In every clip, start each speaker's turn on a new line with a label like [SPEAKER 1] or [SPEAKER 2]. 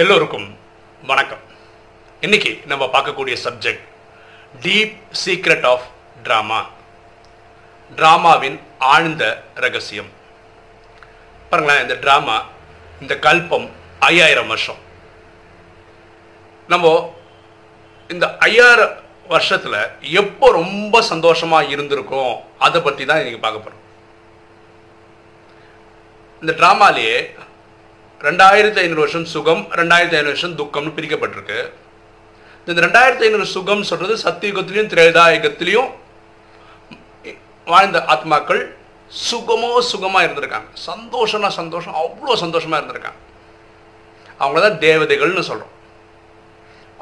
[SPEAKER 1] எல்லோருக்கும் வணக்கம். இன்னைக்கு நம்ம பார்க்கக்கூடிய subject deep secret of drama ட்ராமாவின் ஆழ்ந்த ரகசியம். பாருங்களேன் இந்த ட்ராமா இந்த கல்பம் ஐயாயிரம் வருஷம். நம்ம இந்த ஐயாயிரம் வருஷத்தில் எப்போ ரொம்ப சந்தோஷமாக இருந்திருக்கோம்? அதை பற்றி தான் இன்றைக்கி பார்க்க போகிறோம் இந்த ட்ராமாலேயே ரெண்டாயிரத்தி ஐநூறு வருஷம் சுகம் ரெண்டாயிரத்தி ஐநூறு வருஷம் துக்கம்னு பிரிக்கப்பட்டிருக்கு. இந்த ரெண்டாயிரத்தி ஐநூறு சுகம் சொல்றது சத்தியுகத்திலையும் திரேதாயுகத்திலையும் வாழ்ந்த ஆத்மாக்கள் சுகமோ சுகமா இருந்திருக்காங்க. சந்தோஷம்னா சந்தோஷம் அவ்வளோ சந்தோஷமா இருந்திருக்காங்க. அவங்கள தான் தேவதைகள்னு சொல்கிறோம்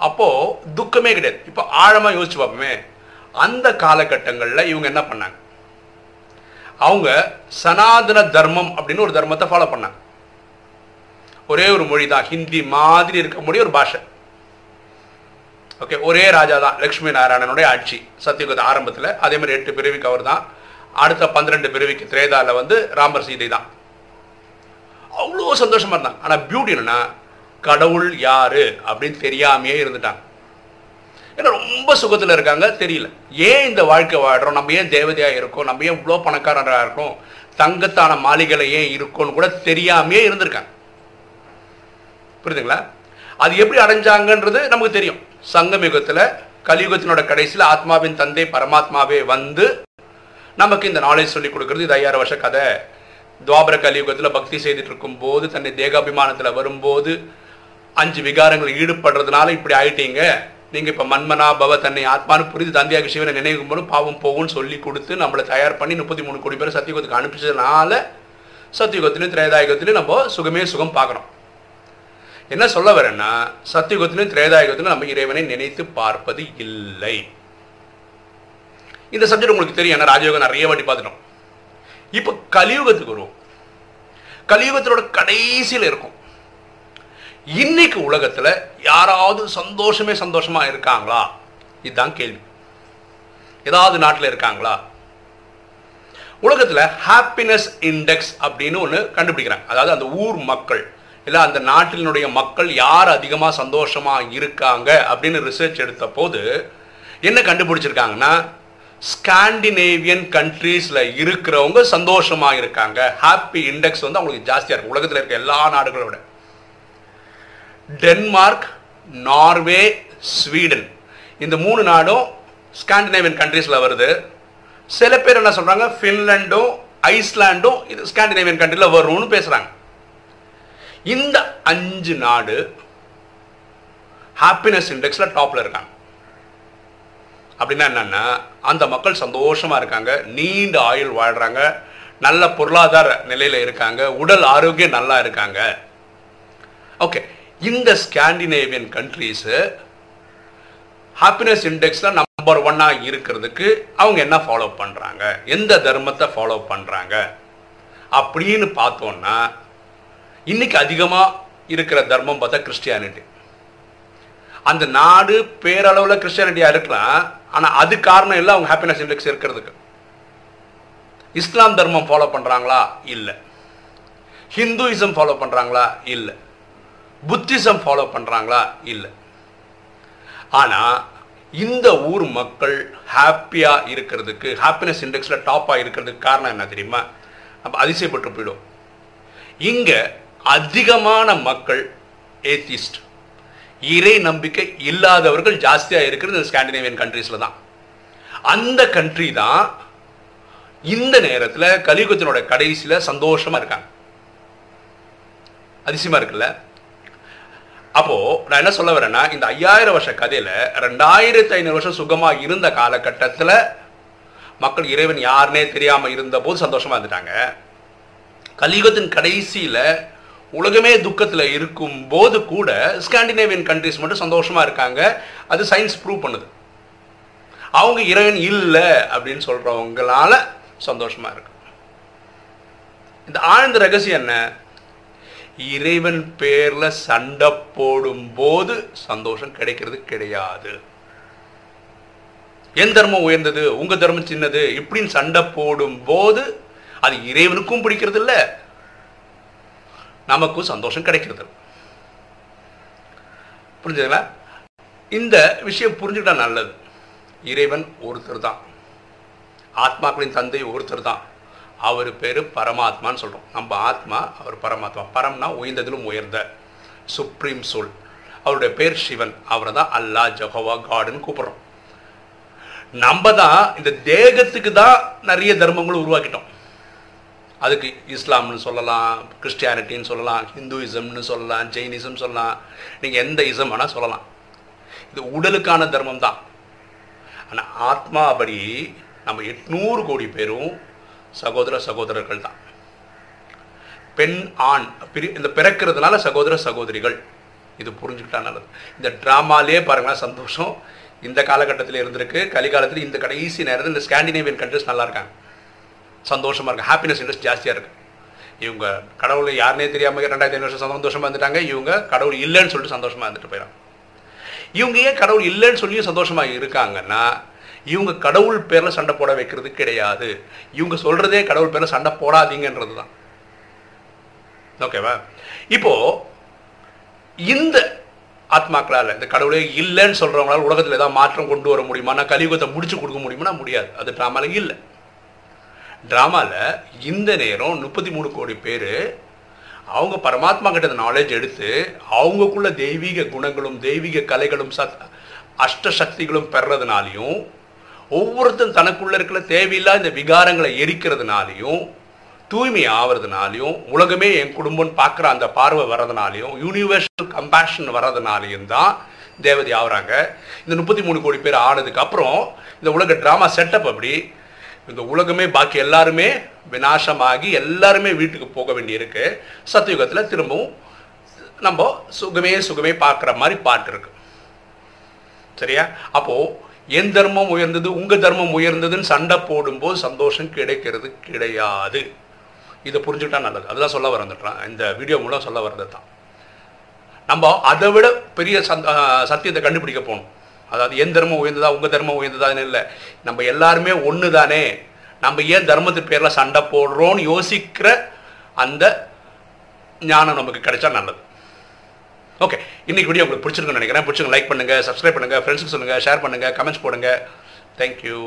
[SPEAKER 1] அப்போது துக்கமே கிடையாது. இப்போ ஆழமாக யோசிச்சு பார்ப்போமே. அந்த காலகட்டங்களில் இவங்க என்ன பண்ணாங்க? அவங்க சனாதன தர்மம் அப்படின்னு ஒரு தர்மத்தை ஃபாலோ பண்ணாங்க. ஒரே ஒரு மொழி தான் ஹிந்தி மாதிரி இருக்கக்கூடிய ஒரு பாஷை. ஓகே ஒரே ராஜா தான் லக்ஷ்மி நாராயணனுடைய ஆட்சி சத்தியுகத ஆரம்பத்தில். அதே மாதிரி எட்டு பிரிவுக்கு அவர் தான் அடுத்த பன்னிரெண்டு பிரிவுக்கு திரேதாவில் வந்து ராமர் சீதை தான் அவ்வளோ சந்தோஷமாக இருந்தாங்க. ஆனால் பியூட்டி என்னன்னா கடவுள் யாரு அப்படின்னு தெரியாமையே இருந்துட்டாங்க. ஏன்னா ரொம்ப சுகத்தில் இருக்காங்க தெரியல. ஏன் இந்த வாழ்க்கை வாழ்கிறோம் நம்ம ஏன் தேவதையாக இருக்கோம்? நம்ம ஏன் இவ்வளோ பணக்காரராக இருக்கோம்? தங்கத்தான மாளிகையில் ஏன் இருக்கோன்னு கூட தெரியாமையே இருந்திருக்காங்க. புரியுதுங்களா? அது எப்படி அடைஞ்சாங்கன்றது நமக்கு தெரியும். சங்கமயுகத்தில் கலியுகத்தினோட கடைசியில் ஆத்மாவின் தந்தை பரமாத்மாவே வந்து நமக்கு இந்த நாலேஜ் சொல்லி கொடுக்கறது. இது ஐயாயிரம் வருஷ கதை. துவாபர கலியுகத்தில் பக்தி செய்துட்டு இருக்கும்போது தன்னை தேகாபிமானத்தில் வரும்போது அஞ்சு விகாரங்கள் ஈடுபடுறதுனால இப்படி ஆயிட்டீங்க. நீங்கள் இப்போ மன்மனா பவ தன்னை ஆத்மானு புரிந்து தந்தையாக சிவனை நினைக்கும் போது பாவம் போகும்னு சொல்லி கொடுத்து நம்மளை தயார் பண்ணி முப்பத்தி மூணு கோடி பேர் சத்தியுகத்துக்கு அனுப்பிச்சதுனால சத்தியுகத்திலையும் திரேதாயுகத்திலையும் நம்ம சுகமே சுகம் பார்க்குறோம் என்ன சொல்ல வரேன்னா சத்தியுகத்திலும் திரேதாயுகத்திலும் நம்ம இறைவனை நினைத்து பார்ப்பது இல்லை. இந்த சப்ஜெக்ட் உங்களுக்கு தெரியும். ஏன்னா ராஜயோகம் நிறைய வாட்டி பார்த்துட்டோம். இப்போ கலியுகத்துக்கு வருவோம். கலியுகத்தினோட கடைசியில் இருக்கும். இன்னைக்கு உலகத்துல யாராவது சந்தோஷமே சந்தோஷமா இருக்காங்களா? இதுதான் கேள்வி. ஏதாவது நாட்டில் இருக்காங்களா? உலகத்துல ஹாப்பினஸ் இண்டெக்ஸ் அப்படின்னு ஒன்று கண்டுபிடிக்கிறாங்க. அதாவது அந்த ஊர் மக்கள். இல்லை அந்த நாட்டினுடைய மக்கள் யார் அதிகமாக சந்தோஷமாக இருக்காங்க அப்படின்னு ரிசர்ச் எடுத்த போது என்ன கண்டுபிடிச்சிருக்காங்கன்னா ஸ்காண்டினேவியன் கண்ட்ரீஸில் இருக்கிறவங்க சந்தோஷமாக இருக்காங்க. ஹாப்பி இண்டெக்ஸ் வந்து அவங்களுக்கு ஜாஸ்தியாக இருக்கும் உலகத்தில் இருக்க எல்லா நாடுகளோட டென்மார்க் நார்வே ஸ்வீடன் இந்த மூணு நாடும் ஸ்காண்டினேவியன் கண்ட்ரீஸில் வருது. சில பேர் என்ன சொல்கிறாங்க ஃபின்லாண்டும் ஐஸ்லாண்டும் இது ஸ்காண்டினேவியன் கண்ட்ரியில் வரும்னு பேசுகிறாங்க இந்த அஞ்சு நாடு ஹாப்பினஸ் இண்டெக்ஸில் டாப்பில் இருக்காங்க. அப்படின்னா என்னன்னா அந்த மக்கள் சந்தோஷமாக இருக்காங்க நீண்ட ஆயுள் வாழ்கிறாங்க நல்ல பொருளாதார நிலையில் இருக்காங்க உடல் ஆரோக்கியம் நல்லா இருக்காங்க. ஓகே இந்த ஸ்காண்டினேவியன் கண்ட்ரீஸு ஹாப்பினஸ் இண்டெக்ஸில் நம்பர் ஒன்னாக இருக்கிறதுக்கு அவங்க என்ன ஃபாலோ பண்ணுறாங்க எந்த தர்மத்தை ஃபாலோ பண்ணுறாங்க அப்படின்னு பார்த்தோன்னா இன்னைக்கு அதிகமாக இருக்கிற தர்மம் பார்த்தா கிறிஸ்டியானிட்டி. அந்த நாடு பேரளவில் கிறிஸ்டியானிட்டியாக இருக்கலாம் ஆனால் அது காரணம் இல்லை அவங்க ஹாப்பினஸ் இண்டெக்ஸ் இருக்கிறதுக்கு. இஸ்லாம் தர்மம் ஃபாலோ பண்ணுறாங்களா இல்லை. ஹிந்துயிசம் ஃபாலோ பண்ணுறாங்களா இல்லை. புத்திசம் ஃபாலோ பண்ணுறாங்களா இல்லை. ஆனால் இந்த ஊர் மக்கள் ஹாப்பியாக இருக்கிறதுக்கு ஹாப்பினஸ் இண்டெக்ஸில் டாப்பாக இருக்கிறதுக்கு காரணம் என்ன தெரியுமா? நம்ம அதிசயப்பட்டு போயிடும். இங்கே அதிகமான மக்கள் ஏத்திஸ்ட் இறை நம்பிக்கை இல்லாதவர்கள் ஜாஸ்தியாக இருக்கிறது இந்த ஸ்காண்டினேவியன் கண்ட்ரீஸில் தான். அந்த கண்ட்ரி தான் இந்த நேரத்தில் கலியுகத்தினோட கடைசியில் சந்தோஷமாக இருக்காங்க. அதிசயமாக இருக்குல்ல? அப்போது நான் என்ன சொல்ல வரேன்னா இந்த ஐயாயிரம் வருஷ கதையில் ரெண்டாயிரத்தி ஐநூறு வருஷம் சுகமாக இருந்த காலகட்டத்தில் மக்கள் இறைவன் யாருனே தெரியாமல் இருந்தபோது சந்தோஷமாக இருந்துட்டாங்க. கலியுகத்தின் கடைசியில் உலகமே துக்கத்தில் இருக்கும் போது கூட ஸ்காண்டினேவியன் கண்ட்ரிஸ் மட்டும் சந்தோஷமா இருக்காங்க. அது சயின்ஸ் ப்ரூவ் பண்ணுது. அவங்க இறைவன் இல்லை அப்படின்னு சொல்றவங்களால சந்தோஷமா இருக்கு. இந்த ஆழ்ந்த ரகசியம் என்ன? இறைவன் பேர்ல சண்டை போடும் போது சந்தோஷம் கிடைக்கிறது கிடையாது. என் தர்மம் உயர்ந்தது உங்கள் தர்மம் சின்னது இப்படின்னு சண்டை போடும் போது அது இறைவனுக்கும் பிடிக்கிறது இல்லை நமக்கும் சந்தோஷம் கிடைக்கிறது. புரிஞ்சுங்களா இந்த விஷயம் புரிஞ்சுக்கிட்டா நல்லது. இறைவன் ஒருத்தர் தான். ஆத்மாக்களின் தந்தை ஒருத்தர் தான். அவர் பேர் பரமாத்மான்னு சொல்கிறோம் நம்ம ஆத்மா அவர் பரமாத்மா. பரம்னா உயர்ந்ததிலும் உயர்ந்த சுப்ரீம் சோல் அவருடைய பேர் சிவன். அவரை தான் அல்லா ஜஹோவா காடுன்னு கூப்பிட்றோம். நம்ம தான் இந்த தேகத்துக்கு தான் நிறைய தர்மங்களும் உருவாக்கிட்டோம். அதுக்கு இஸ்லாம்னு சொல்லலாம் கிறிஸ்டியானிட்டின்னு சொல்லலாம் ஹிந்துயிசம்னு சொல்லலாம் ஜெயினிசம் சொல்லலாம். நீங்கள் எந்த இசம் வேணால் சொல்லலாம். இது உடலுக்கான தர்மம் தான். ஆனால் ஆத்மா படி நம்ம எட்நூறு கோடி பேரும் சகோதர சகோதரர்கள் தான். பெண் ஆண் பிரி இந்த பிறக்கிறதுனால சகோதர சகோதரிகள். இது புரிஞ்சுக்கிட்டா நல்லது. இந்த ட்ராமாலே பாருங்களேன் சந்தோஷம். இந்த காலகட்டத்தில் இருந்திருக்கு. கலிகாலத்தில் இந்த கடைசி நேரத்தில் இந்த ஸ்காண்டினேவியன் கண்ட்ரிஸ் நல்லா இருக்காங்க. சந்தோஷமாக இருக்கும் ஹாப்பினஸ் இன்ட்ரெஸ்ட் ஜாஸ்தியாக இருக்குது இவங்க கடவுள் யாருனே தெரியாமல் ரெண்டாயிரத்தி ஐநூறு வருஷம் சந்தோஷமாக இருந்துட்டாங்க. இவங்க கடவுள் இல்லைன்னு சொல்லிட்டு சந்தோஷமாக இருந்துட்டு போயிடும் இவங்க ஏன் கடவுள் இல்லைன்னு சொல்லியும் சந்தோஷமாக இருக்காங்கன்னா இவங்க கடவுள் பேரில் சண்டை போட வைக்கிறது கிடையாது. இவங்க சொல்கிறதே கடவுள் பேரில் சண்டை போடாதீங்கன்றது தான் ஓகேவா இப்போது இந்த ஆத்மாக்களால் இந்த கடவுளே இல்லைன்னு சொல்கிறவங்களால் உலகத்தில் ஏதாவது மாற்றம் கொண்டு வர முடியுமா? நான் கலியுகத்தை முடிச்சு கொடுக்க முடியுமானா முடியாது. அது ட்ராமாவில் இல்லை. ட்ராமாவில் இந்த நேரம் முப்பத்தி மூணு கோடி பேர் அவங்க பரமாத்மா கிட்ட நாலேஜ் எடுத்து அவங்கக்குள்ள தெய்வீக குணங்களும் தெய்வீக கலைகளும் சத் அஷ்ட சக்திகளும் பெறதுனாலையும் ஒவ்வொருத்தரும் தனக்குள்ள இருக்கிற தேவையில்லாத இந்த விகாரங்களை எரிக்கிறதுனாலையும் தூய்மை ஆகிறதுனாலையும் உலகமே என் குடும்பம்னு பார்க்குற அந்த பார்வை வர்றதுனாலையும் யூனிவர்சல் கம்பேஷன் வர்றதுனாலையும் தான் தேவதை ஆகுறாங்க இந்த முப்பத்தி மூணு கோடி பேர் ஆனதுக்கு அப்புறம் இந்த உலக ட்ராமா செட்டப் அப்படி இந்த உலகமே பாக்கி எல்லாருமே விநாசமாகி எல்லாருமே வீட்டுக்கு போக வேண்டியிருக்கு. சத்தியுகத்தில் திரும்பவும் நம்ம சுகமே சுகமே பார்க்குற மாதிரி பாட்டு இருக்கு. சரியா? அப்போது என் தர்மம் உயர்ந்தது உங்கள் தர்மம் உயர்ந்ததுன்னு சண்டை போடும்போது சந்தோஷம் கிடைக்கிறது கிடையாது. இதை புரிஞ்சுக்கிட்டா நல்லது. அதுதான் சொல்ல வரந்துட்டான் இந்த வீடியோ மூலம் சொல்ல வர்றது தான் நம்ம அதை விட பெரிய சந்த சத்தியத்தை கண்டுபிடிக்க போகணும். அதாவது என் தர்மம் உயர்ந்ததா உங்கள் தர்மம் உயர்ந்ததான்னு இல்லை. நம்ம எல்லாருமே ஒன்று தானே நம்ம ஏன் தர்மத்து பேரில் சண்டை போடுறோன்னு யோசிக்கிற அந்த ஞானம் நமக்கு கிடைச்சா நல்லது. ஓகே இன்றைக்கி வீடியோ உங்களுக்கு பிடிச்சிருக்குன்னு நினைக்கிறேன். பிடிச்சிருங்க லைக் பண்ணுங்கள் சப்ஸ்கிரைப் பண்ணுங்கள் ஃப்ரெண்ட்ஸுக்கு சொல்லுங்கள் ஷேர் பண்ணுங்கள் கமெண்ட்ஸ் போடுங்க. தேங்க்யூ